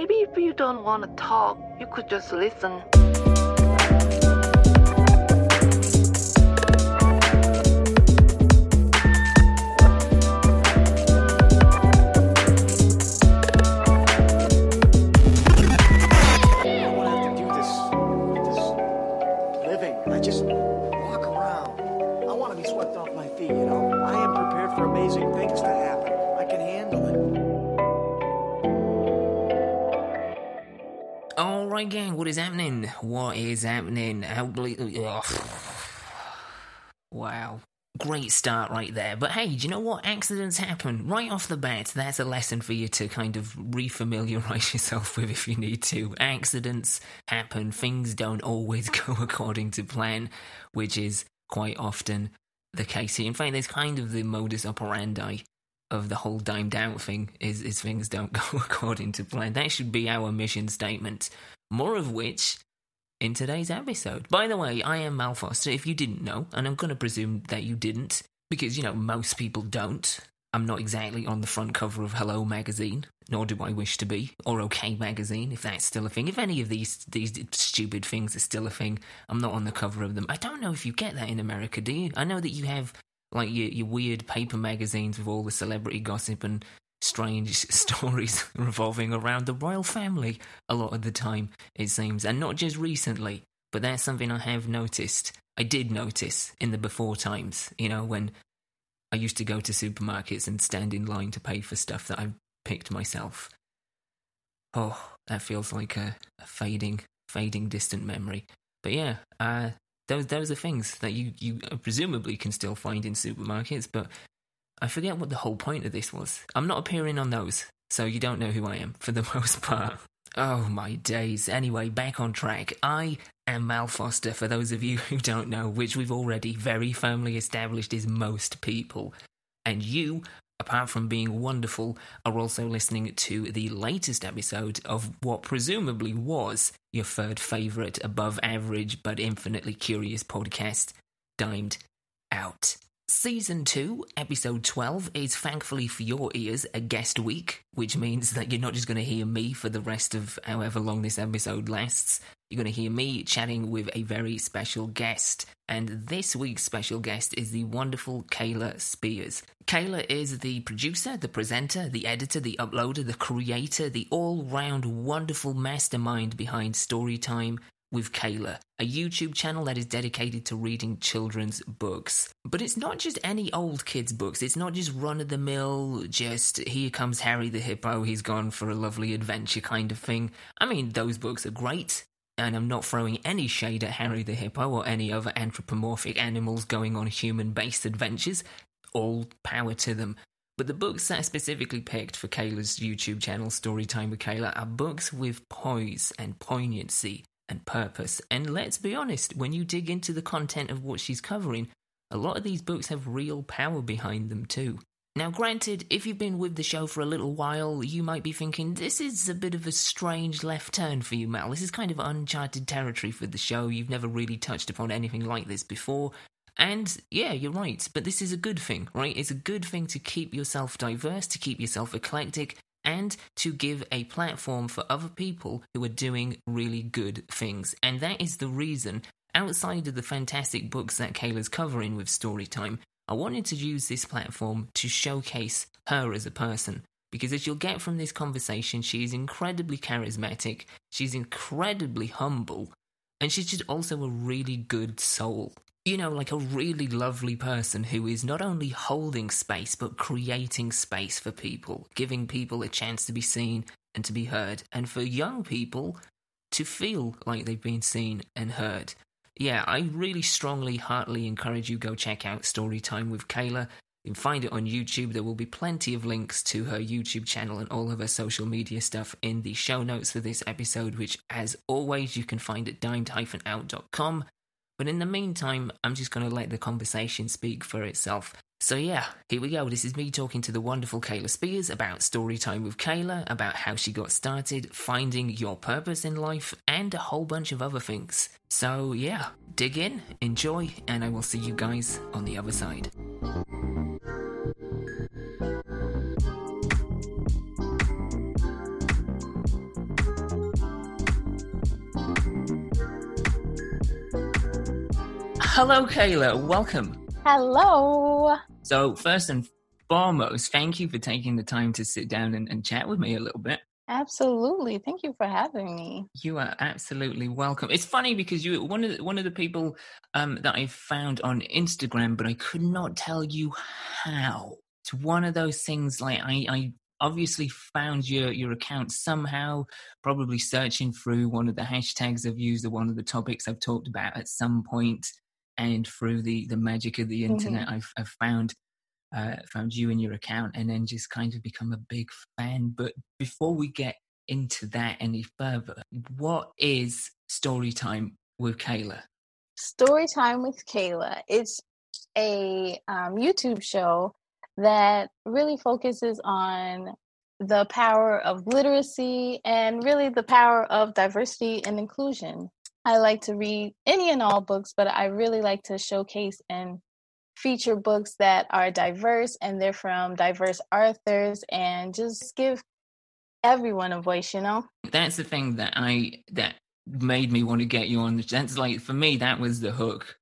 maybe if you don't want to talk, you could just listen. It. Alright, gang, what is happening? What is happening? How ble- ugh. Wow. Great start right there. But hey, do you know what? Accidents happen right off the bat. That's a lesson for you to kind of refamiliarize yourself with if you need to. Accidents happen. Things don't always go according to plan, which is quite often the case here. In fact, there's kind of the modus operandi of the whole dimed out thing is, is things don't go according to plan. That should be our mission statement. More of which in today's episode. By the way, I am Mal Foster, if you didn't know, and I'm going to presume that you didn't, because, you know, most people don't. I'm not exactly on the front cover of Hello magazine, nor do I wish to be, or OK magazine, if that's still a thing. If any of these these stupid things are still a thing, I'm not on the cover of them. I don't know if you get that in America, do you? I know that you have like your, your weird paper magazines with all the celebrity gossip and strange stories revolving around the royal family a lot of the time, it seems. And not just recently, but that's something I have noticed. I did notice in the before times, you know, when I used to go to supermarkets and stand in line to pay for stuff that I picked myself. Oh, that feels like a, a fading, fading distant memory. But yeah, uh, those those are things that you you presumably can still find in supermarkets, but I forget what the whole point of this was. I'm not appearing on those, so you don't know who I am for the most part. Oh my days. Anyway, back on track. I am Mal Foster, for those of you who don't know, which we've already very firmly established is most people. And you, apart from being wonderful, are also listening to the latest episode of what presumably was your third favourite above average but infinitely curious podcast, Dimed Out. Season 2, Episode 12, is thankfully for your ears a guest week, which means that you're not just going to hear me for the rest of however long this episode lasts. You're going to hear me chatting with a very special guest. And this week's special guest is the wonderful Kayla Spears. Kayla is the producer, the presenter, the editor, the uploader, the creator, the all round wonderful mastermind behind Storytime with Kayla, a YouTube channel that is dedicated to reading children's books. But it's not just any old kids' books, it's not just run of the mill, just here comes Harry the Hippo, he's gone for a lovely adventure kind of thing. I mean, those books are great. And I'm not throwing any shade at Harry the Hippo or any other anthropomorphic animals going on human based adventures. All power to them. But the books that I specifically picked for Kayla's YouTube channel, Storytime with Kayla, are books with poise and poignancy and purpose. And let's be honest, when you dig into the content of what she's covering, a lot of these books have real power behind them too. Now, granted, if you've been with the show for a little while, you might be thinking, this is a bit of a strange left turn for you, Mal. This is kind of uncharted territory for the show. You've never really touched upon anything like this before. And yeah, you're right, but this is a good thing, right? It's a good thing to keep yourself diverse, to keep yourself eclectic, and to give a platform for other people who are doing really good things. And that is the reason, outside of the fantastic books that Kayla's covering with Storytime, I wanted to use this platform to showcase her as a person. Because as you'll get from this conversation, she is incredibly charismatic, she's incredibly humble, and she's just also a really good soul. You know, like a really lovely person who is not only holding space, but creating space for people, giving people a chance to be seen and to be heard, and for young people to feel like they've been seen and heard. Yeah, I really strongly, heartily encourage you go check out Storytime with Kayla. You can find it on YouTube. There will be plenty of links to her YouTube channel and all of her social media stuff in the show notes for this episode, which, as always, you can find at dimed-out.com. But in the meantime, I'm just going to let the conversation speak for itself. So, yeah, here we go. This is me talking to the wonderful Kayla Spears about story time with Kayla, about how she got started, finding your purpose in life, and a whole bunch of other things. So, yeah, dig in, enjoy, and I will see you guys on the other side. Hello, Kayla. Welcome. Hello. So, first and foremost, thank you for taking the time to sit down and, and chat with me a little bit. Absolutely. Thank you for having me. You are absolutely welcome. It's funny because you one of the, one of the people um, that I found on Instagram, but I could not tell you how. It's one of those things like I, I obviously found your your account somehow, probably searching through one of the hashtags I've used or one of the topics I've talked about at some point, and through the the magic of the internet, mm-hmm. I've, I've found uh, found you and your account, and then just kind of become a big fan. But before we get into that any further, what is story time with Kayla? Story time with Kayla. It's a um, YouTube show that really focuses on the power of literacy and really the power of diversity and inclusion. I like to read any and all books, but I really like to showcase and feature books that are diverse and they're from diverse authors and just give everyone a voice, you know? That's the thing that I that made me want to get you on the that's like for me that was the hook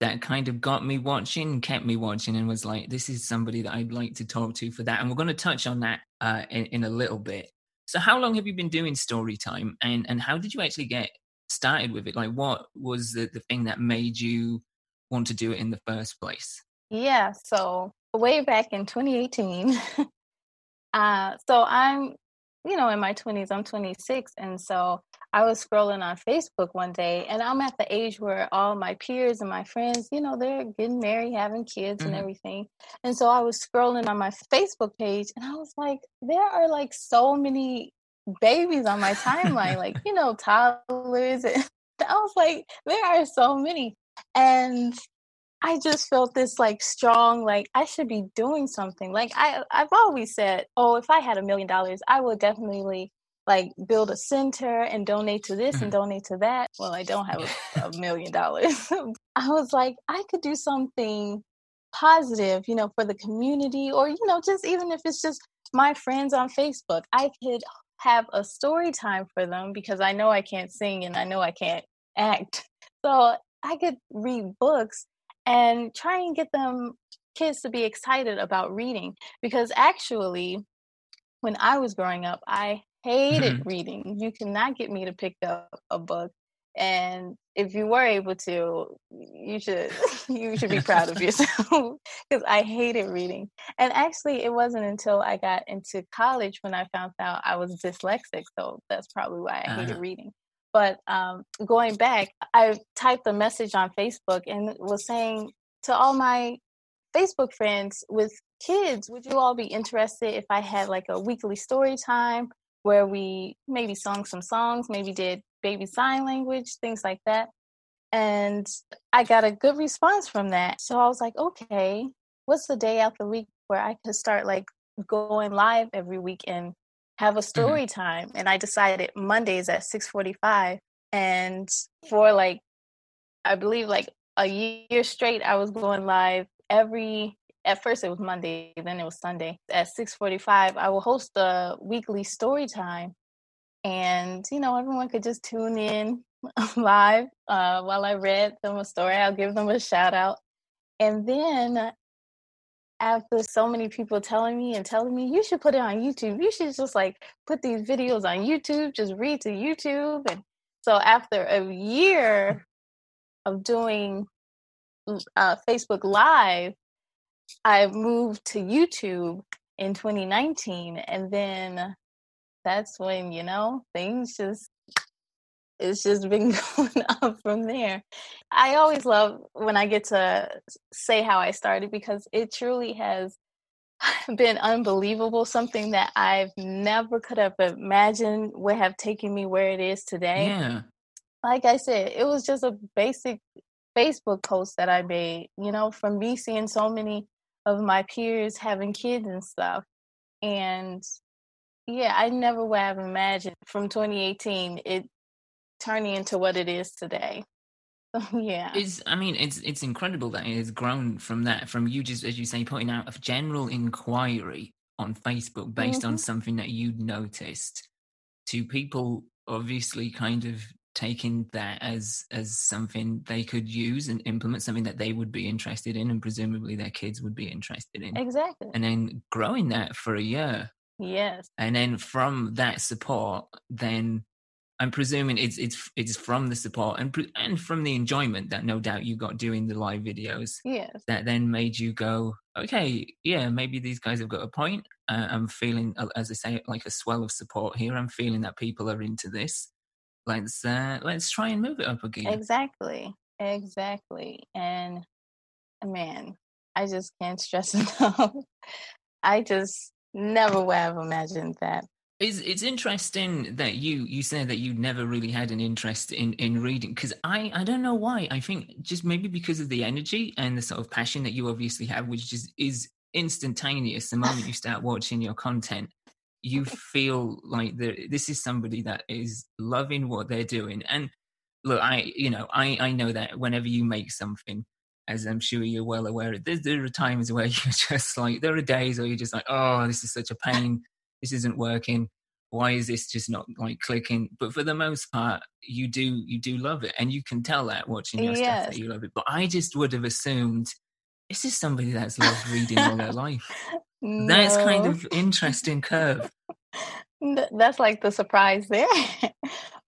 that kind of got me watching, kept me watching, and was like, this is somebody that I'd like to talk to for that. And we're going to touch on that uh, in, in, a little bit. So, how long have you been doing story time, and and how did you actually get started with it? Like, what was the the thing that made you want to do it in the first place? Yeah, so way back in 2018. uh, so I'm, you know, in my 20s. I'm 26, and so I was scrolling on Facebook one day, and I'm at the age where all my peers and my friends, you know, they're getting married, having kids, mm-hmm. and everything. And so I was scrolling on my Facebook page, and I was like, there are like so many babies on my timeline, like, you know, toddlers. And I was like, there are so many. And I just felt this like strong, like I should be doing something. Like I, I've always said, oh, if I had a million dollars, I would definitely like build a center and donate to this mm-hmm. and donate to that. Well, I don't have a, a million dollars. I was like, I could do something positive, you know, for the community, or, you know, just even if it's just my friends on Facebook, I could have a story time for them because I know I can't sing and I know I can't act. So I could read books and try and get them kids to be excited about reading because actually when I was growing up, I hated mm-hmm. reading. You cannot get me to pick up a book. And if you were able to, you should you should be proud of yourself because I hated reading. And actually, it wasn't until I got into college when I found out I was dyslexic. So that's probably why I hated uh-huh. reading. But um, going back, I typed a message on Facebook and was saying to all my Facebook friends with kids, would you all be interested if I had like a weekly story time where we maybe sung some songs, maybe did baby sign language, things like that. And I got a good response from that. So I was like, okay, what's the day out the week where I could start like going live every week and have a mm-hmm. story mm-hmm. time? And I decided Mondays at 645. And for like, I believe like a year straight, I was going live every at first it was Monday, then it was Sunday. At 6:45, I will host a weekly story time, and you know everyone could just tune in live uh, while I read them a story. I'll give them a shout out, and then after so many people telling me and telling me you should put it on YouTube, you should just like put these videos on YouTube, just read to YouTube, and so after a year of doing uh, Facebook Live I moved to YouTube in 2019, and then that's when you know things just it's just been going up from there. I always love when I get to say how I started because it truly has been unbelievable. Something that I've never could have imagined would have taken me where it is today. Yeah. Like I said, it was just a basic Facebook post that I made, you know, from me seeing so many of my peers having kids and stuff. And yeah, I never would have imagined from 2018 it turning into what it is today. yeah. It's I mean it's it's incredible that it has grown from that from you just as you say putting out a general inquiry on Facebook based mm-hmm. on something that you'd noticed to people obviously kind of taking that as as something they could use and implement something that they would be interested in and presumably their kids would be interested in exactly and then growing that for a year yes. And then from that support then i'm presuming it's it's it's from the support and and from the enjoyment that no doubt you got doing the live videos yes. that then made you go okay yeah maybe these guys have got a point. Uh, i'm feeling as i say like a swell of support here. I'm feeling that people are into this. Let's uh let's try and move it up again. Exactly. Exactly. And man i just can't stress enough. I just never would have imagined that. It's, it's interesting that you you said that you never really had an interest in in reading because I I don't know why. I think just maybe because of the energy and the sort of passion that you obviously have which is is instantaneous the moment you start watching your content you feel like the, this is somebody that is loving what they're doing. And look i you know i i know that whenever you make something as i'm sure you're well aware there, there are times where you're just like there are days where you're just like oh this is such a pain. This isn't working. Why is this just not like clicking? But for the most part you do you do love it and you can tell that watching your yes. stuff that you love it. But i just would have assumed this is somebody that's loved reading all their life? No. that's kind of interesting curve. That's like the surprise there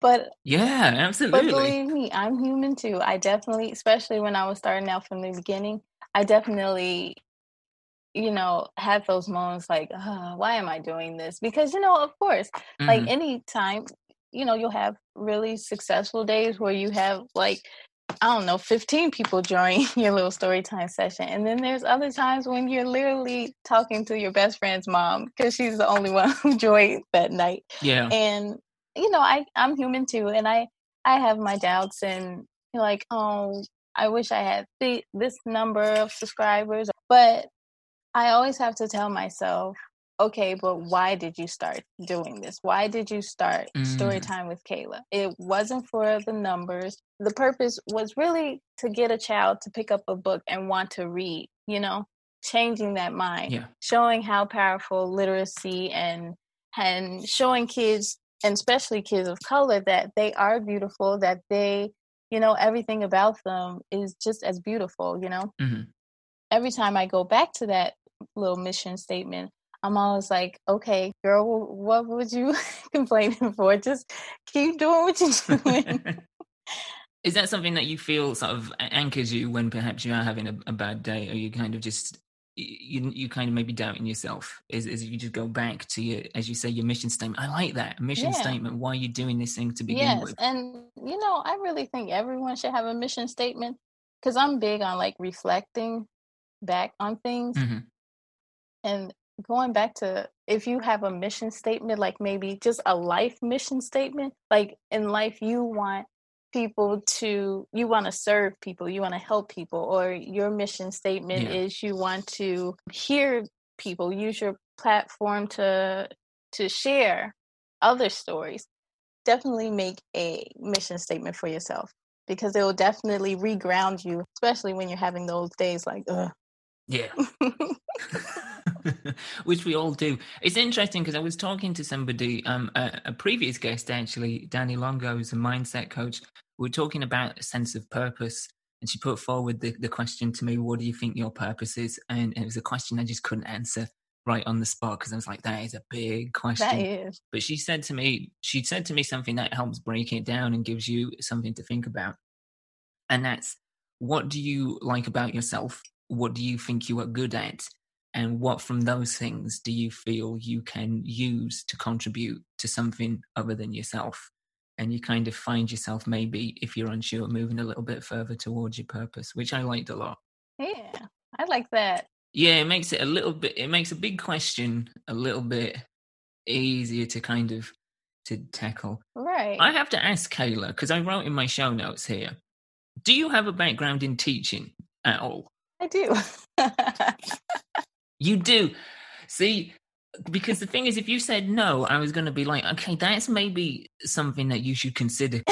but yeah absolutely but believe me i'm human too i definitely especially when i was starting out from the beginning i definitely you know had those moments like oh, why am i doing this because you know of course mm-hmm. like any time you know you'll have really successful days where you have like I don't know, 15 people join your little story time session. And then there's other times when you're literally talking to your best friend's mom because she's the only one who joined that night. Yeah. And, you know, I, I'm human too. And I, I have my doubts and like, oh, I wish I had th- this number of subscribers. But I always have to tell myself, okay, but why did you start doing this? Why did you start mm. story time with Kayla? It wasn't for the numbers. The purpose was really to get a child to pick up a book and want to read, you know, changing that mind, yeah. showing how powerful literacy and and showing kids and especially kids of color that they are beautiful, that they, you know, everything about them is just as beautiful, you know. Mm-hmm. Every time I go back to that little mission statement, I'm always like, okay, girl, what would you complaining for? Just keep doing what you're doing. Is that something that you feel sort of anchors you when perhaps you are having a, a bad day, or you kind of just you you kind of maybe doubting yourself? Is is you just go back to your, as you say, your mission statement? I like that mission Yeah. statement. Why are you doing this thing to begin yes, with? and you know, I really think everyone should have a mission statement because I'm big on like reflecting back on things Mhm. and going back to if you have a mission statement, like maybe just a life mission statement, like in life you want people to you want to serve people you want to help people or your mission statement Yeah. is you want to hear people use your platform to to share other stories definitely make a mission statement for yourself because it will definitely reground you especially when you're having those days like Ugh. Yeah. Which we all do. It's interesting because I was talking to somebody, um, a, a previous guest actually, Danny Longo, who's a mindset coach. We were talking about a sense of purpose, and she put forward the, the question to me, "What do you think your purpose is?" And it was a question I just couldn't answer right on the spot because I was like, "That is a big question." that is But she said to me, she said to me something that helps break it down and gives you something to think about, and that's what do you like about yourself? What do you think you are good at? And what from those things do you feel you can use to contribute to something other than yourself? And you kind of find yourself maybe, if you're unsure, moving a little bit further towards your purpose, which I liked a lot. yeah i like that Yeah, it makes it a little bit, it makes a big question a little bit easier to kind of to tackle. right I have to ask Kayla, because I wrote in my show notes here, do you have a background in teaching at all? i do You do. See, because the thing is, if you said no, I was going to be like, okay, that's maybe something that you should consider.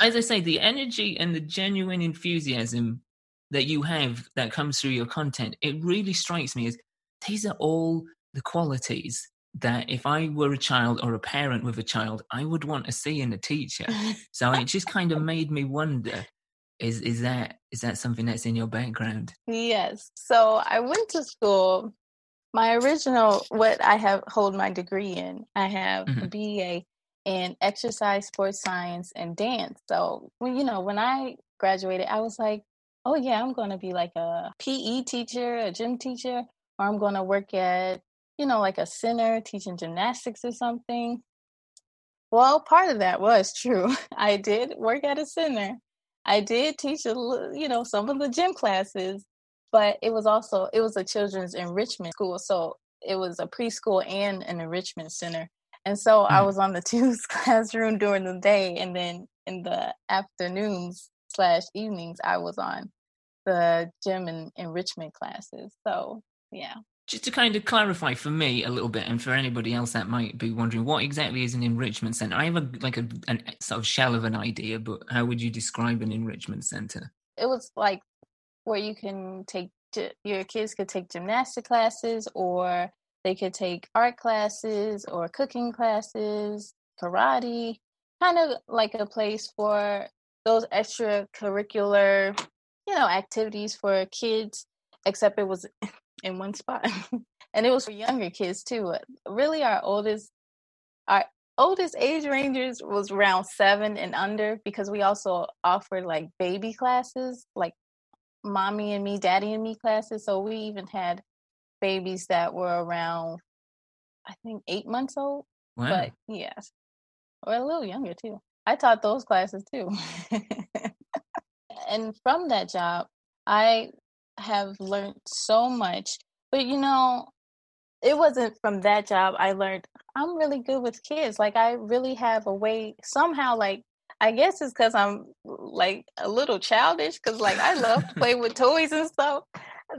As I say, the energy and the genuine enthusiasm that you have that comes through your content, it really strikes me as these are all the qualities that if I were a child or a parent with a child, I would want to see in a teacher. So it just kind of made me wonder: is is that is that something that's in your background? Yes. So I went to school. My original, what I have hold my degree in, I have Mhm. a BA in exercise, sports science, and dance. So when you know when I graduated, I was like, oh yeah, I'm going to be like a PE teacher, a gym teacher, or I'm going to work at you know like a center teaching gymnastics or something. Well, part of that was true. I did work at a center. I did teach a you know some of the gym classes, but it was also it was a children's enrichment school, so it was a preschool and an enrichment center. And so I Mm. was on the two classroom during the day, and then in the afternoons slash evenings, I was on the gym and enrichment classes. So yeah. Just to kind of clarify for me a little bit, and for anybody else that might be wondering, what exactly is an enrichment center? I have a like a an sort of shell of an idea, but how would you describe an enrichment center? it was like where you can take your kids could take gymnastic classes or they could take art classes or cooking classes karate kind of like a place for those extracurricular you know activities for kids except it was in one spot and it was for younger kids too really our oldest our oldest age rangers was around seven and under because we also offered like baby classes, like mommy and me, daddy and me classes. So we even had babies that were around, I think, eight months old. Wow. But yes, or a little younger too. I taught those classes too. and from that job, I have learned so much. But you know, it wasn't from that job I learned I'm really good with kids. Like I really have a way somehow like I guess it's cuz I'm like a little childish cuz like I love to play with toys and stuff.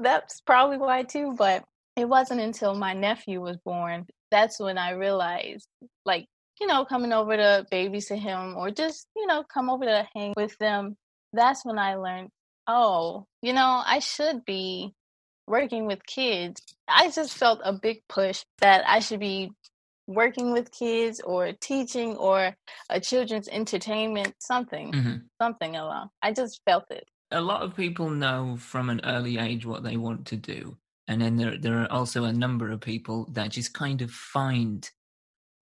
That's probably why too, but it wasn't until my nephew was born that's when I realized like you know coming over to babysit him or just you know come over to hang with them that's when I learned oh you know I should be working with kids, I just felt a big push that I should be working with kids or teaching or a children's entertainment, something, Mhm. something along. I just felt it. a lot of people know from an early age what they want to do and then there there are also a number of people that just kind of find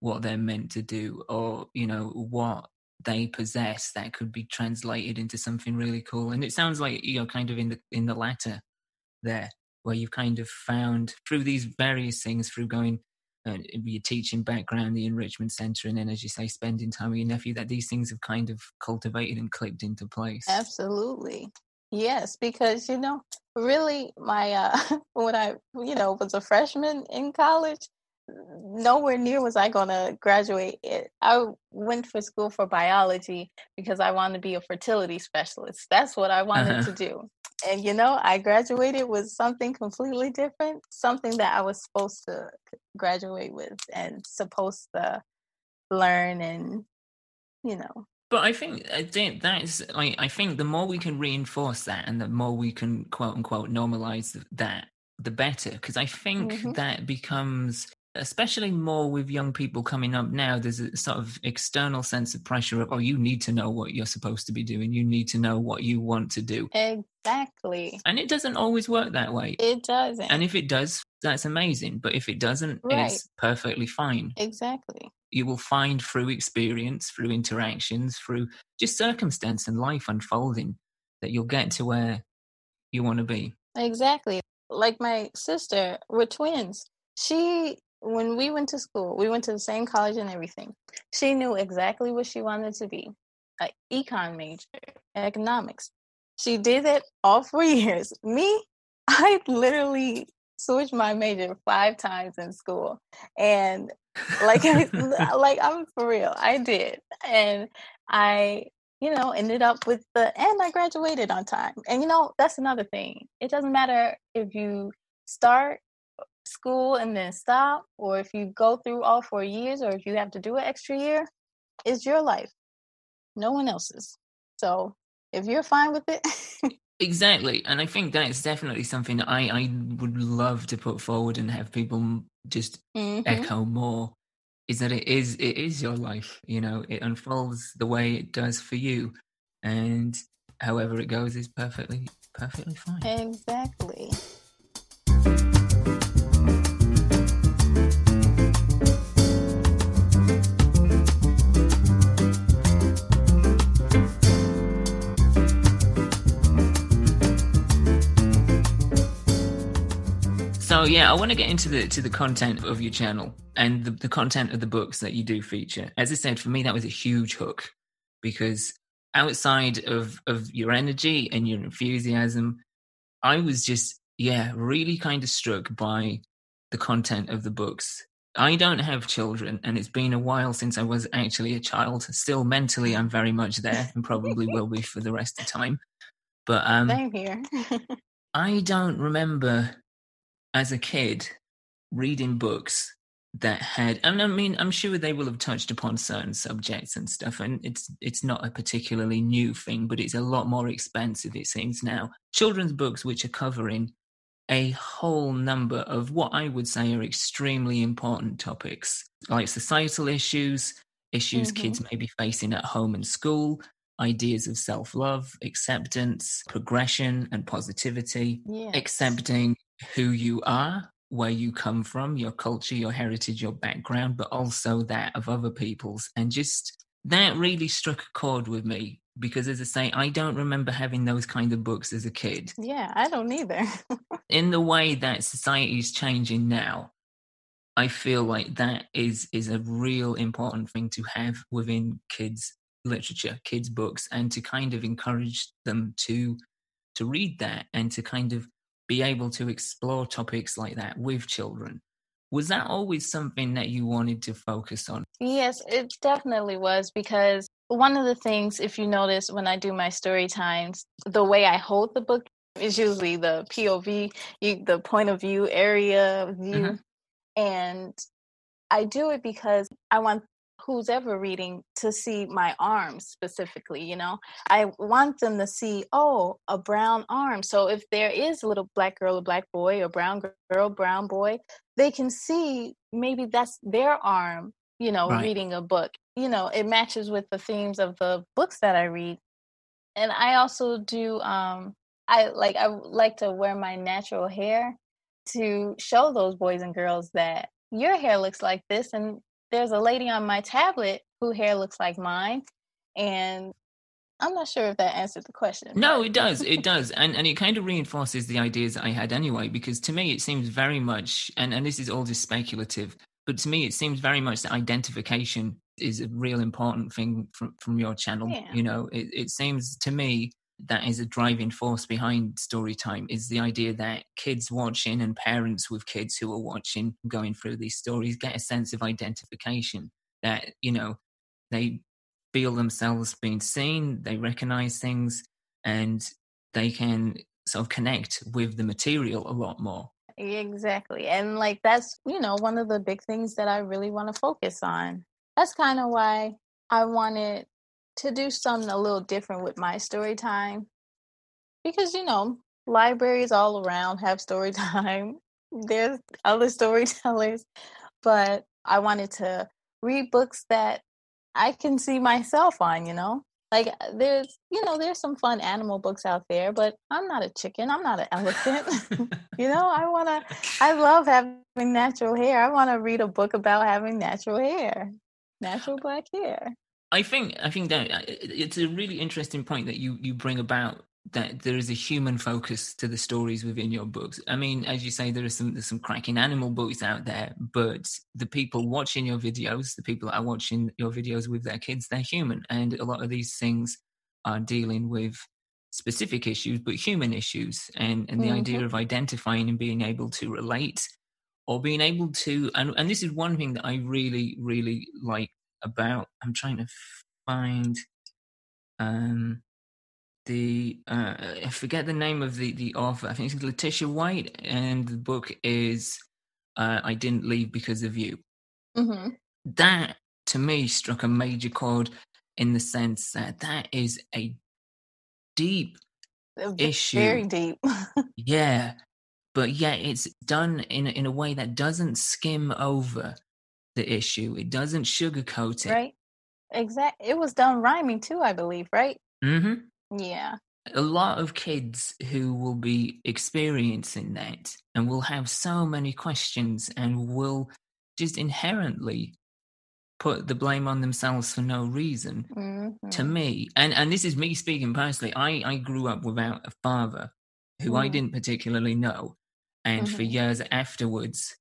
what they're meant to do or you know what they possess that could be translated into something really cool and it sounds like you know kind of in the in the latter there where you've kind of found through these various things through going uh, your teaching background the enrichment center and then as you say spending time with your nephew that these things have kind of cultivated and clicked into place Absolutely. Yes, because you know, really my uh when I, you know, was a freshman in college, nowhere near was I going to graduate. It, I went for school for biology because I wanted to be a fertility specialist. That's what I wanted Uh-huh. to do. And you know, I graduated with something completely different, something that I was supposed to graduate with and supposed to learn and you know. But I think I think that's like I think the more we can reinforce that and the more we can quote unquote normalize that, the better. Because I think Mhm. that becomes especially more with young people coming up now. There's a sort of external sense of pressure of oh, you need to know what you're supposed to be doing. You need to know what you want to do, Exactly. and it doesn't always work that way. It doesn't. And if it does, that's amazing. But if it doesn't, Right. it's perfectly fine. exactly. you will find through experience, through interactions, through just circumstance and life unfolding that you'll get to where you want to be. Exactly. Like my sister, we're twins. She, when we went to school, we went to the same college and everything. She knew exactly what she wanted to be an econ major, economics. She did it all four years. Me, I literally switched my major five times in school. And like, like I'm for real, I did. And I you know, ended up with the, and I graduated on time. And you know, that's another thing. It doesn't matter if you start school and then stop, or if you go through all four years, or if you have to do an extra year. It's your life, no one else's. So if you're fine with it, Exactly. And I think that's definitely something that I, I would love to put forward and have people just Mhm. echo more is that it is it is your life you know it unfolds the way it does for you and however it goes is perfectly perfectly fine Exactly. So yeah, I want to get into the to the content of your channel and the, the content of the books that you do feature. As I said, for me that was a huge hook because outside of of your energy and your enthusiasm, I was just yeah really kind of struck by the content of the books. I don't have children, and it's been a while since I was actually a child. Still, mentally, I'm very much there, and probably will be for the rest of time. But um, Same here. I don't remember as a kid reading books that had and I mean I'm sure they will have touched upon certain subjects and stuff and it's it's not a particularly new thing but it's a lot more expensive it seems now children's books which are covering a whole number of what I would say are extremely important topics like societal issues issues Mhm. kids may be facing at home and school ideas of self-love acceptance progression and positivity yes. accepting who you are, where you come from, your culture, your heritage, your background, but also that of other people's. And just that really struck a chord with me because, as I say, I don't remember having those kind of books as a kid. Yeah, I don't either. In the way that society is changing now, I feel like that is is a real important thing to have within kids literature, kids books, and to kind of encourage them to to read that and to kind of be able to explore topics like that with children. Was that always something that you wanted to focus on? Yes, it definitely was because one of the things, if you notice, when I do my story times, the way I hold the book is usually the POV, the point of view area view. Mhm. And I do it because I want who's ever reading to see my arms specifically, you know? I want them to see, oh, a brown arm. So if there is a little black girl or black boy or brown girl, brown boy, they can see maybe that's their arm, you know, Right. reading a book. You know, it matches with the themes of the books that I read. And I also do um I like I like to wear my natural hair to show those boys and girls that your hair looks like this and there's a lady on my tablet who hair looks like mine and I'm not sure if that answered the question. No, it does. It does. And and it kind of reinforces the ideas that I had anyway, because to me it seems very much and, and this is all just speculative, but to me it seems very much that identification is a real important thing from, from your channel. Yeah. You know, it, it seems to me that is a driving force behind story time is the idea that kids watching and parents with kids who are watching going through these stories get a sense of identification that you know they feel themselves being seen they recognize things and they can sort of connect with the material a lot more Exactly. And like that's, you know, one of the big things that I really want to focus on. That's kind of why I wanted to do something a little different with my story time. Because, you know, libraries all around have story time. There's other storytellers, but I wanted to read books that I can see myself on, you know? Like uh, there's, you know, there's some fun animal books out there, but I'm not a chicken, I'm not an elephant. You know, I want to, I love having natural hair. I want to read a book about having natural hair, natural black hair. I think I think that uh, it's a really interesting point that you you bring about that there is a human focus to the stories within your books. I mean, as you say, there are some there's some cracking animal books out there, but the people watching your videos, the people that are watching your videos with their kids, they're human, and a lot of these things are dealing with specific issues, but human issues, and and the idea of identifying and being able to relate or being able to and, and this is one thing that I really really like about I'm trying to find um the uh I forget the name of the the author I think it's Letitia White and the book is uh I didn't leave because of you Mm-hmm. that to me struck a major chord in the sense that that is a deep issue Very deep. yeah but yet it's done in in a way that doesn't skim over the issue. It doesn't sugarcoat it. Right. Exact. It was done rhyming too, I believe. Right. Mm-hmm. Yeah. A lot of kids who will be experiencing that and will have so many questions and will just inherently put the blame on themselves for no reason. Mm-hmm. To me, and and this is me speaking personally. I I grew up without a father who I Mm. didn't particularly know, and for Mhm. years afterwards,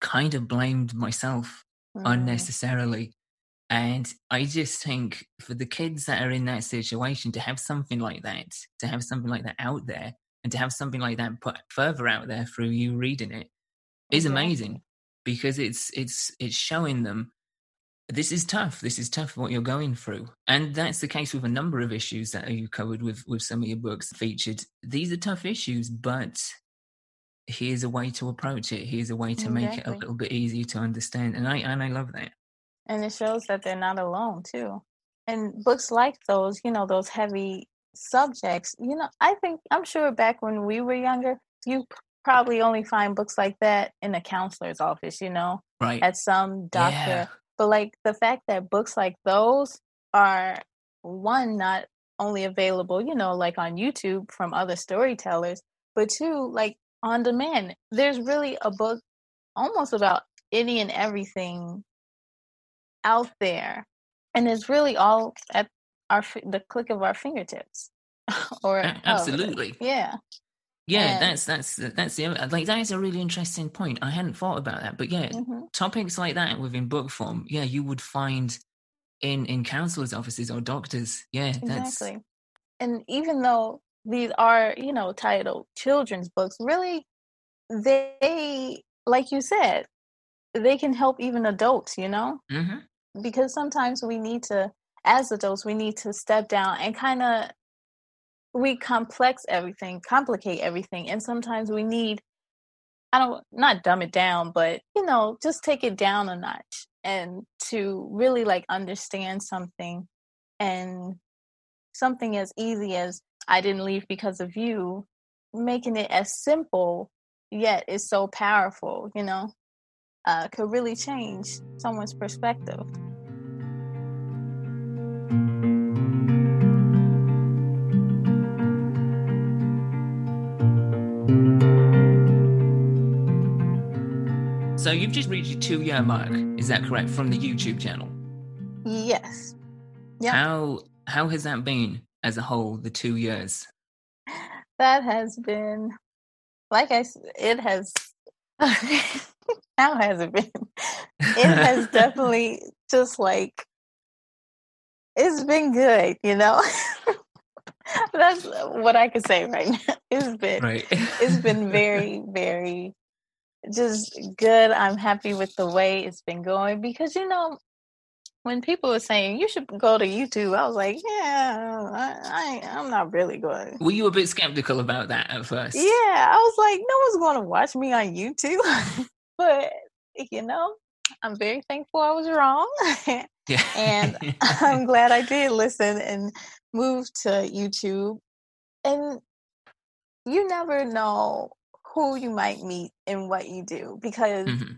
kind of blamed myself Mm. unnecessarily. And I just think for the kids that are in that situation to have something like that, to have something like that out there, and to have something like that put further out there through you reading it is amazing because it's it's it's showing them this is tough. This is tough what you're going through, and that's the case with a number of issues that you covered with with some of your books featured. These are tough issues, but here's a way to approach it. Here's a way to make it a little bit easier to understand, and I and I love that. And it shows that they're not alone too. And books like those, you know, those heavy subjects, you know, I think I'm sure back when we were younger, you probably only find books like that in a counselor's office, you know, Right? at some doctor. Yeah. But like the fact that books like those are one not only available, you know, like on YouTube from other storytellers, but two, like on demand. There's really a book almost about any and everything out there, and it's really all at our the click of our fingertips. or A- however- absolutely. yeah. Yeah, And- that's that's that's the other- like that is a really interesting point. I hadn't thought about that, but yeah, hmm topics like that within book form, yeah, you would find in in counselors' offices or doctors. Yeah, that's Exactly. And even though these are, you know, titled children's books, really they like you said, they can help even adults, you know? hmm Because sometimes we need to as adults we need to step down and kind of we complex everything, complicate everything, and sometimes we need I don't not dumb it down, but you know, just take it down a notch and to really like understand something and something as easy as I didn't leave because of you, making it as simple yet is so powerful, you know, uh, could really change someone's perspective. So you've just reached your two year mark, is that correct? From the YouTube channel. Yes. Yeah. How how has that been as a whole? The two years. That has been, like I, it has, how has it been? It has definitely just like, it's been good, you know? That's what I could say right now. It's been, right. it's been very, very just good. I'm happy with the way it's been going because, you know, when people were saying you should go to YouTube, I was like, yeah, I, I I'm not really going. Were you a bit skeptical about that at first? Yeah, I was like, no one's going to watch me on YouTube. but you know, I'm very thankful I was wrong, Yeah. and I'm glad I did listen and move to YouTube. And you never know who you might meet and what you do because Mhm.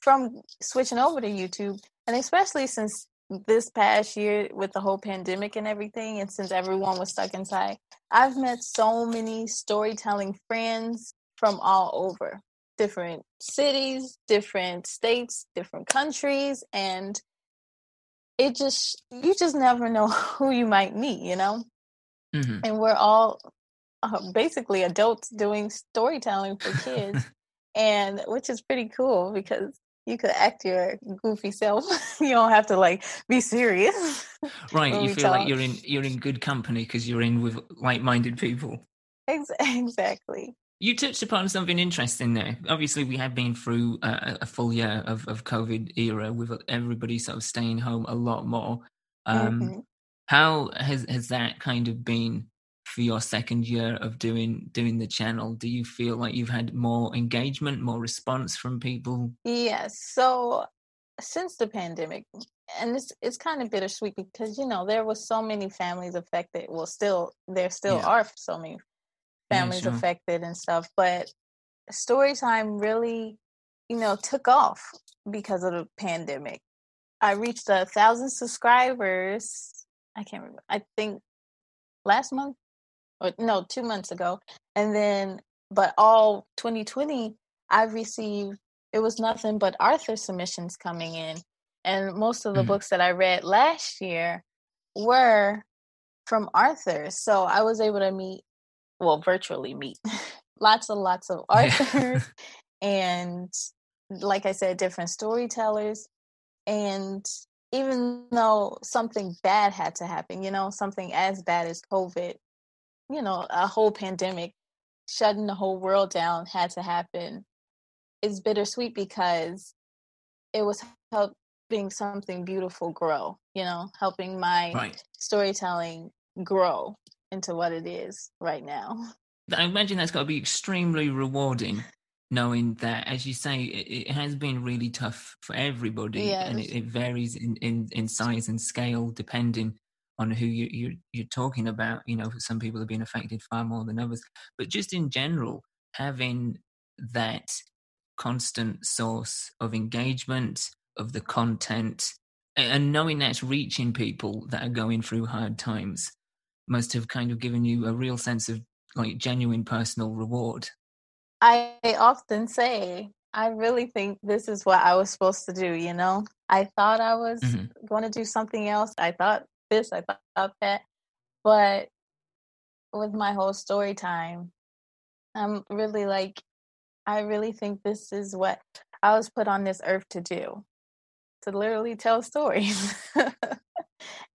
from switching over to YouTube, and especially since this past year with the whole pandemic and everything, and since everyone was stuck inside, I've met so many storytelling friends from all over different cities, different states, different countries, and it just, you just never know who you might meet, you know? Mhm. And we're all uh, basically adults doing storytelling for kids and which is pretty cool because you could act your goofy self. you don't have to like be serious. Right. You feel like you're in you're in good company because you're in with like minded people. Ex- exactly. You touched upon something interesting there. Obviously, we have been through a, a full year of, of COVID era with everybody sort of staying home a lot more. Um, Mhm. How has has that kind of been for your second year of doing doing the channel? Do you feel like you've had more engagement, more response from people? Yes. So since the pandemic, and it's it's kind of bittersweet because you know there was so many families affected. Well, still there still Yeah. are so many Yeah, families sure. affected and stuff. But story time really, you know, took off because of the pandemic. I reached a thousand subscribers. I can't remember. I think last month or no, two months ago. And then, but all 2020, I've received, it was nothing but author submissions coming in. And most of the Mhm. books that I read last year were from author. So I was able to meet, well, virtually meet lots and lots of authors and, like I said, different storytellers. And even though something bad had to happen, you know, something as bad as COVID, you know, a whole pandemic, shutting the whole world down had to happen, it's bittersweet because it was helping something beautiful grow, you know, helping my Right. storytelling grow into what it is right now. I imagine that's got to be extremely rewarding, knowing that, as you say, it, it has been really tough for everybody, and it, it varies in, in, in size and scale depending on who you, you you're talking about. You know, some people have been affected far more than others, but just in general, having that constant source of engagement of the content and knowing that's reaching people that are going through hard times must have kind of given you a real sense of like genuine personal reward. I often say, I really think this is what I was supposed to do, you know? I thought I was Mhm. going to do something else. I thought this, I thought about that. But with my whole story time, I'm really like, I really think this is what I was put on this earth to do to literally tell stories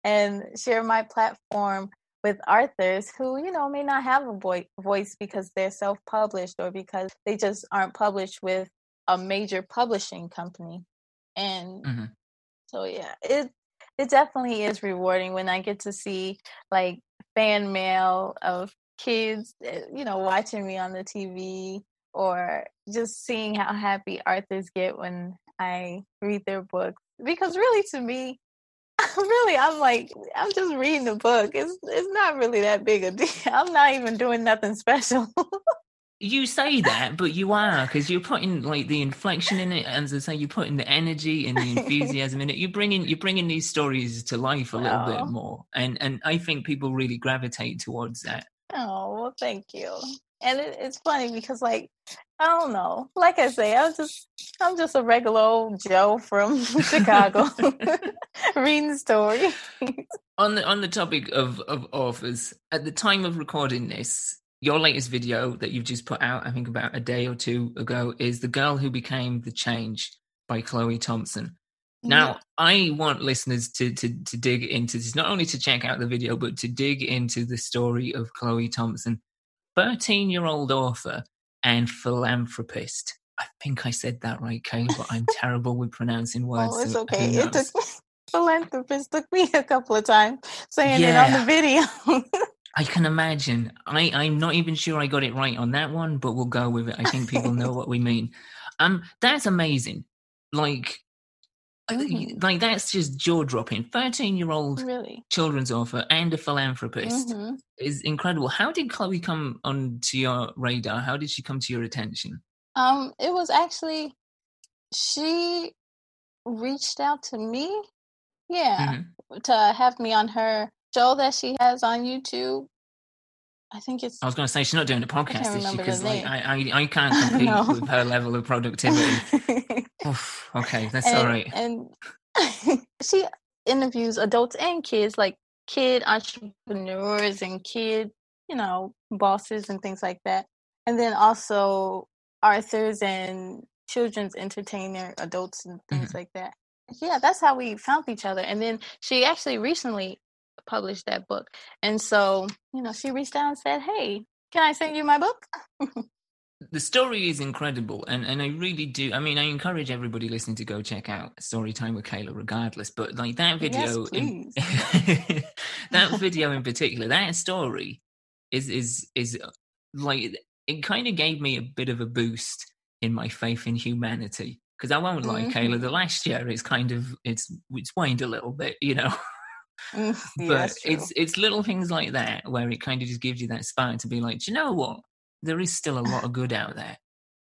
and share my platform with authors who, you know, may not have a voi- voice because they're self published or because they just aren't published with a major publishing company. And Mhm. so, yeah, it, it definitely is rewarding when I get to see like fan mail of kids, eh, you know, watching me on the TV or just seeing how happy authors get when I read their books. Because really, to me, really, I'm like, I'm just reading the book. It's it's not really that big a deal. I'm not even doing nothing special. You say that, but you are because you're putting like the inflection in it, and as I say, you're putting the energy and the enthusiasm in it. You're bringing you're bringing these stories to life a little bit more, and and I think people really gravitate towards that. oh well, thank you. And it, it's funny because, like, I don't know. Like I say, I'm just I'm just a regular old Joe from Chicago reading stories. on the on the topic of of authors, at the time of recording this, your latest video that you've just put out, I think about a day or two ago, is "The Girl Who Became the Change" by Chloe Thompson. Now, I want listeners to, to to dig into this, not only to check out the video, but to dig into the story of Chloe Thompson, thirteen-year-old author and philanthropist. I think I said that right, Kayla, but I'm terrible with pronouncing words. Oh, it's so okay. It took philanthropist took me a couple of times saying it on the video. I can imagine. I, I'm not even sure I got it right on that one, but we'll go with it. I think people know what we mean. Um, that's amazing. Like, uh, Mhm. like that's just jaw dropping. Thirteen year old really. children's author and a philanthropist hmm is incredible. How did Chloe come onto your radar? How did she come to your attention? Um, it was actually she reached out to me, yeah, Mhm. to have me on her show that she has on YouTube. I think it's I was going to say she's not doing a podcast, is she? remember the Because like. I, I, I can't compete No. with her level of productivity. Oof, okay, that's and, all right. And she interviews adults and kids, like kid entrepreneurs and kid, you know, bosses and things like that. And then also authors and children's entertainer, adults and things mm-hmm. like that. Yeah, that's how we found each other. And then she actually recently published that book. And so, you know, she reached out and said, Hey, can I send you my book? the story is incredible and and i really do i mean i encourage everybody listening to go check out story time with kayla regardless but like that video Yes, in, that video in particular that story is is is uh, like it kind of gave me a bit of a boost in my faith in humanity because i won't lie kayla Mhm. the last year it's kind of it's it's waned a little bit you know Mm, yeah, but it's it's little things like that where it kind of just gives you that spark to be like, do you know what? There is still a lot of good out there.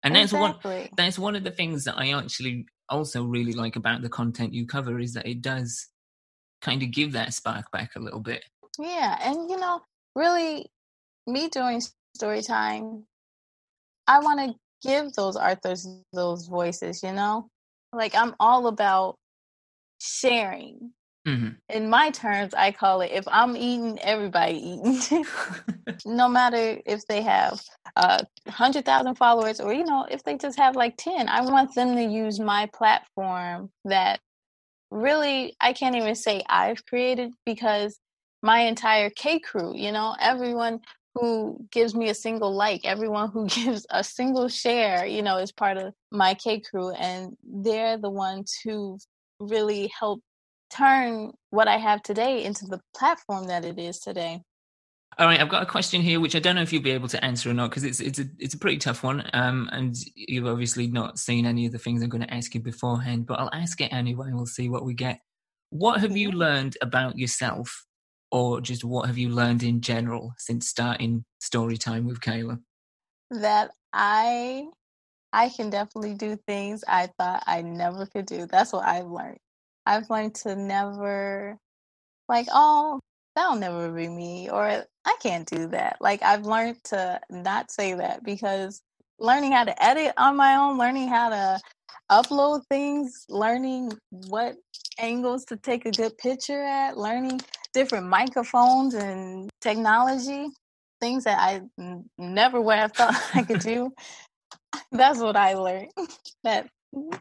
And that's exactly. one that's one of the things that I actually also really like about the content you cover is that it does kind of give that spark back a little bit. Yeah, and you know, really, me doing story time, I want to give those authors those voices. You know, like I'm all about sharing. Hmm In my terms, I call it if I'm eating, everybody eating. no matter if they have hundred thousand followers or you know if they just have like 10 i want them to use my platform that really i can't even say i've created because my entire k crew you know everyone who gives me a single like everyone who gives a single share you know is part of my k crew and they're the ones who really help turn what i have today into the platform that it is today All right, I've got a question here, which I don't know if you'll be able to answer or not, because it's it's a it's a pretty tough one. Um, and you've obviously not seen any of the things I'm going to ask you beforehand, but I'll ask it anyway. We'll see what we get. What have you learned about yourself, or just what have you learned in general since starting story time with Kayla? that I I can definitely do things I thought I never could do. That's what I've learned. I've learned to never like, oh, that'll never be me or I can't do that. Like I've learned to not say that because learning how to edit on my own, learning how to upload things, learning what angles to take a good picture at, learning different microphones and technology, things that I n- never would have thought I could do. That's what I learned. That mm-hmm.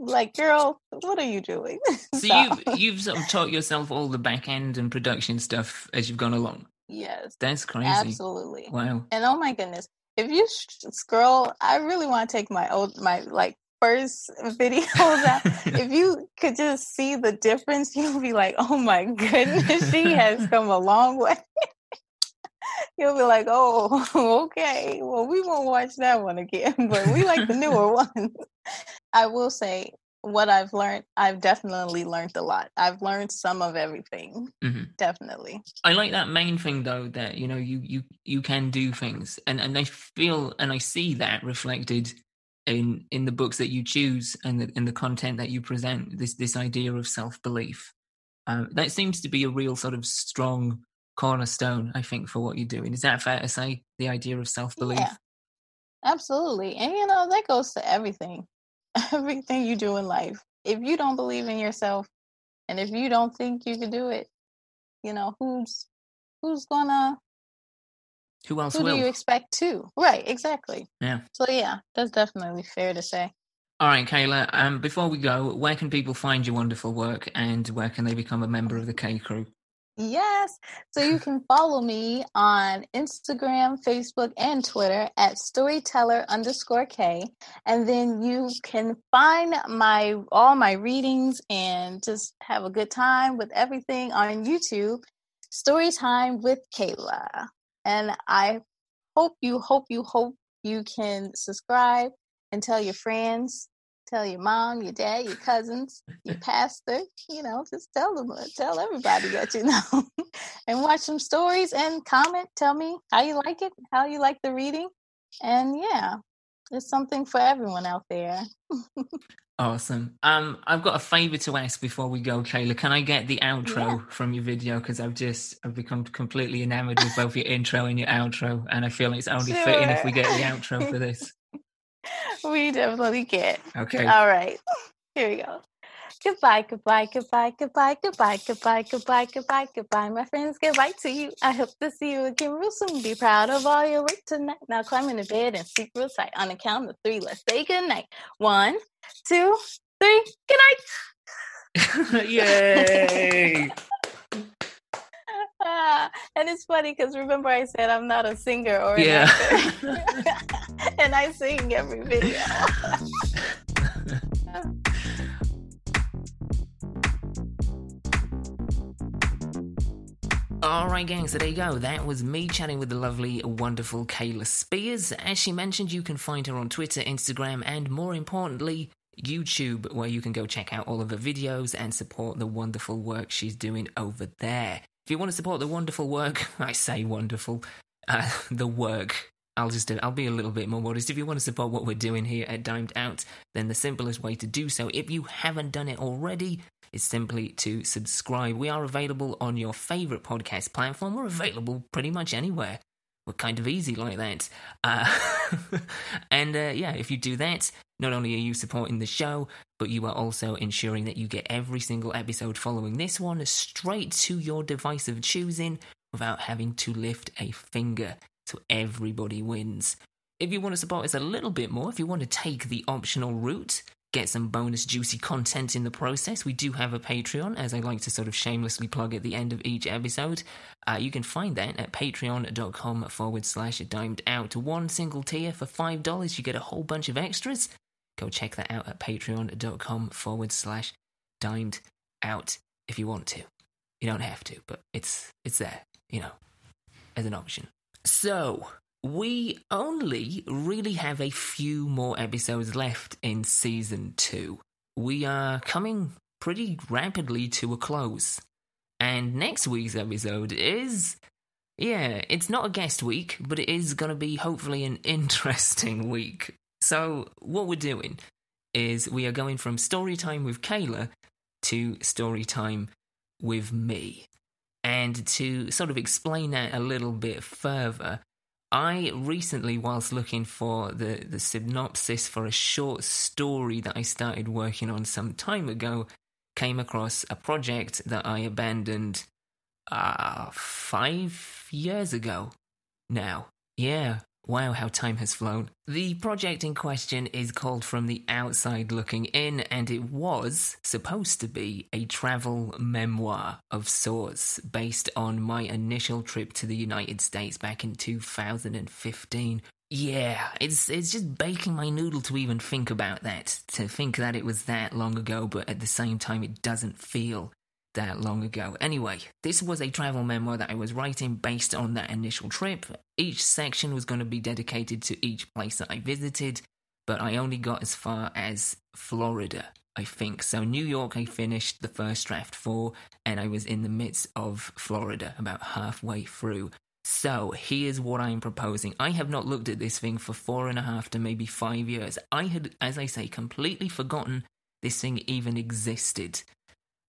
Like, girl, what are you doing? So Stop. you've you've sort of taught yourself all the back end and production stuff as you've gone along. yes, That's crazy. absolutely. Wow. And oh my goodness, if you scroll, I really want to take my old my like first videos out. if you could just see the difference, you'll be like, "Oh my goodness, she has come a long way." You'll be like, "Oh, okay. Well, we won't watch that one again, but we like the newer ones." I will say what I've learned. I've definitely learned a lot. I've learned some of everything. Mhm. Definitely. I like that main thing though that you know you you you can do things and and I feel and I see that reflected in in the books that you choose and the, in the content that you present this this idea of self belief uh, that seems to be a real sort of strong cornerstone I think for what you're doing is that fair to say the idea of self belief Yeah. Absolutely. And you know, that goes to everything. Everything you do in life. If you don't believe in yourself and if you don't think you can do it, you know, who's who's gonna who else who will do you expect to? Right, exactly. yeah So yeah, that's definitely fair to say. all right Kayla um before we go where can people find your wonderful work and where can they become a member of the K crew Yes. So you can follow me on Instagram, Facebook, and Twitter at storyteller underscore K. And then you can find my all my readings and just have a good time with everything on YouTube. Storytime with Kayla. And I hope you, hope you, hope you can subscribe and tell your friends, tell your mom, your dad, your cousins, your pastor, you know, just tell them, tell everybody that you know, and watch some stories and comment. Tell me how you like it, how you like the reading, and yeah, there's something for everyone out there. Awesome. Um, I've got a favour to ask before we go, Kayla. Can I get the outro Yeah. from your video? Because I've just I've become completely enamoured with both your intro and your outro, and I feel it's only fitting if we get the outro for this. We definitely can. Okay. All right, here we go. Goodbye, goodbye, goodbye, goodbye, goodbye, goodbye, goodbye, goodbye, goodbye, my friends. Goodbye to you. I hope to see you again real soon. Be proud of all your work tonight. Now climb into bed and sleep real tight. On the count of three, let's say good night. One, two, three. Good night. Yay! Ah, and it's funny because remember I said I'm not a singer or an Yeah. actor, and I sing every video. All right, gang. So there you go. That was me chatting with the lovely, wonderful Kayla Spears. As she mentioned, you can find her on Twitter, Instagram, and more importantly, YouTube, where you can go check out all of her videos and support the wonderful work she's doing over there. If you want to support the wonderful work, I say wonderful, uh, the work I'll just I'll be a little bit more modest. If you want to support what we're doing here at Dimed Out, then the simplest way to do so, if you haven't done it already, is simply to subscribe. We are available on your favorite podcast platform. We're available pretty much anywhere. We're kind of easy like that. Uh, and uh, yeah, if you do that, not only are you supporting the show, but you are also ensuring that you get every single episode following this one straight to your device of choosing without having to lift a finger. So everybody wins. If you want to support us a little bit more, if you want to take the optional route, get some bonus juicy content in the process, we do have a Patreon, as I like to sort of shamelessly plug at the end of each episode. Uh, you can find that at patreon.com forward slash dimed out. One single tier for $5, you get a whole bunch of extras. Go check that out at patreon.com forward slash dimed out if you want to. You don't have to, but it's it's there, you know, as an option. So, we only really have a few more episodes left in season two. We are coming pretty rapidly to a close. And next week's episode is. Yeah, it's not a guest week, but it is going to be hopefully an interesting week. So, what we're doing is we are going from story time with Kayla to story time with me. And to sort of explain that a little bit further, I recently, whilst looking for the, the synopsis for a short story that I started working on some time ago, came across a project that I abandoned uh, five years ago now. Yeah, Wow, how time has flown. The project in question is called From the Outside Looking In, and it was supposed to be a travel memoir of sorts based on my initial trip to the United States back in 2015. Yeah, it's it's just baking my noodle to even think about that. To think that it was that long ago, but at the same time it doesn't feel that long ago. Anyway, this was a travel memoir that I was writing based on that initial trip. Each section was going to be dedicated to each place that I visited, but I only got as far as Florida, I think. So, New York, I finished the first draft for, and I was in the midst of Florida about halfway through. So, here's what I'm proposing. I have not looked at this thing for four and a half to maybe five years. I had, as I say, completely forgotten this thing even existed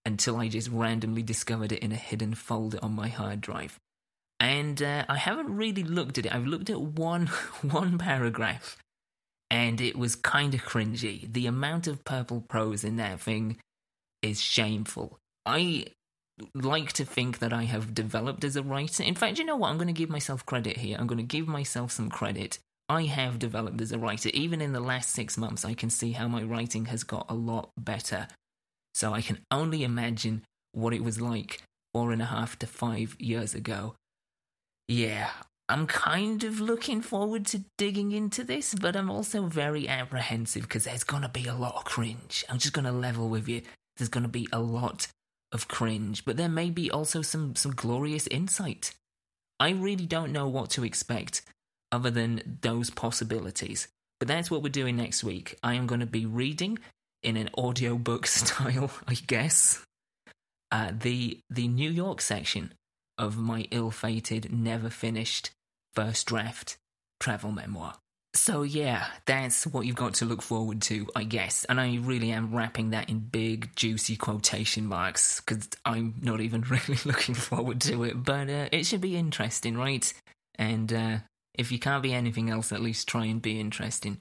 until I just randomly discovered it in a hidden folder on my hard drive. And uh, I haven't really looked at it. I've looked at one one paragraph, and it was kind of cringy. The amount of purple prose in that thing is shameful. I like to think that I have developed as a writer. In fact, you know what? I'm going to give myself credit here. I'm going to give myself some credit. I have developed as a writer. Even in the last six months, I can see how my writing has got a lot better. So I can only imagine what it was like four and a half to five years ago. Yeah, I'm kind of looking forward to digging into this, but I'm also very apprehensive because there's going to be a lot of cringe. I'm just going to level with you. There's going to be a lot of cringe, but there may be also some, some glorious insight. I really don't know what to expect other than those possibilities. But that's what we're doing next week. I am going to be reading in an audiobook style, I guess. Uh, the the New York section of my ill-fated, never finished first draft travel memoir. So yeah, that's what you've got to look forward to, I guess. And I really am wrapping that in big, juicy quotation marks because I'm not even really looking forward to it. But uh, it should be interesting, right? And uh, if you can't be anything else, at least try and be interesting.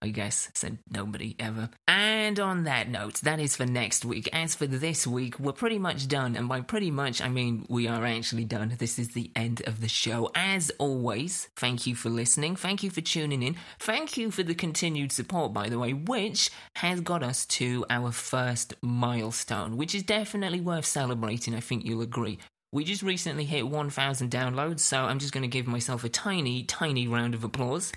I guess, said nobody ever. And on that note, that is for next week. As for this week, we're pretty much done. And by pretty much, I mean we are actually done. This is the end of the show. As always, thank you for listening. Thank you for tuning in. Thank you for the continued support, by the way, which has got us to our first milestone, which is definitely worth celebrating. I think you'll agree. We just recently hit 1,000 downloads, so I'm just going to give myself a tiny, tiny round of applause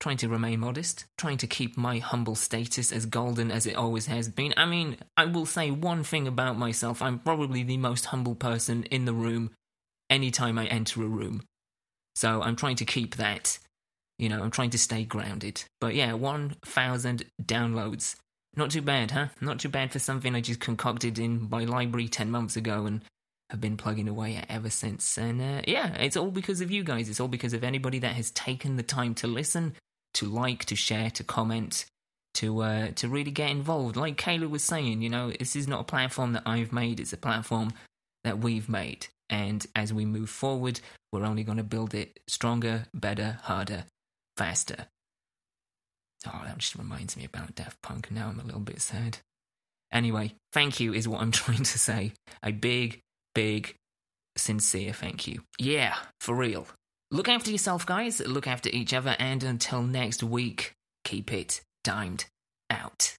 trying to remain modest, trying to keep my humble status as golden as it always has been. I mean, I will say one thing about myself I'm probably the most humble person in the room anytime I enter a room. So I'm trying to keep that. You know, I'm trying to stay grounded. But yeah, 1,000 downloads. Not too bad, huh? Not too bad for something I just concocted in my library 10 months ago and have been plugging away at ever since. And uh, yeah, it's all because of you guys. It's all because of anybody that has taken the time to listen, to like, to share, to comment, to uh, to really get involved. Like Kayla was saying, you know, this is not a platform that I've made. It's a platform that we've made. And as we move forward, we're only going to build it stronger, better, harder, faster. Oh, that just reminds me about Daft Punk. Now I'm a little bit sad. Anyway, thank you is what I'm trying to say. A big, big, sincere thank you. Yeah, for real. Look after yourself, guys. Look after each other. And until next week, keep it Dimed Out.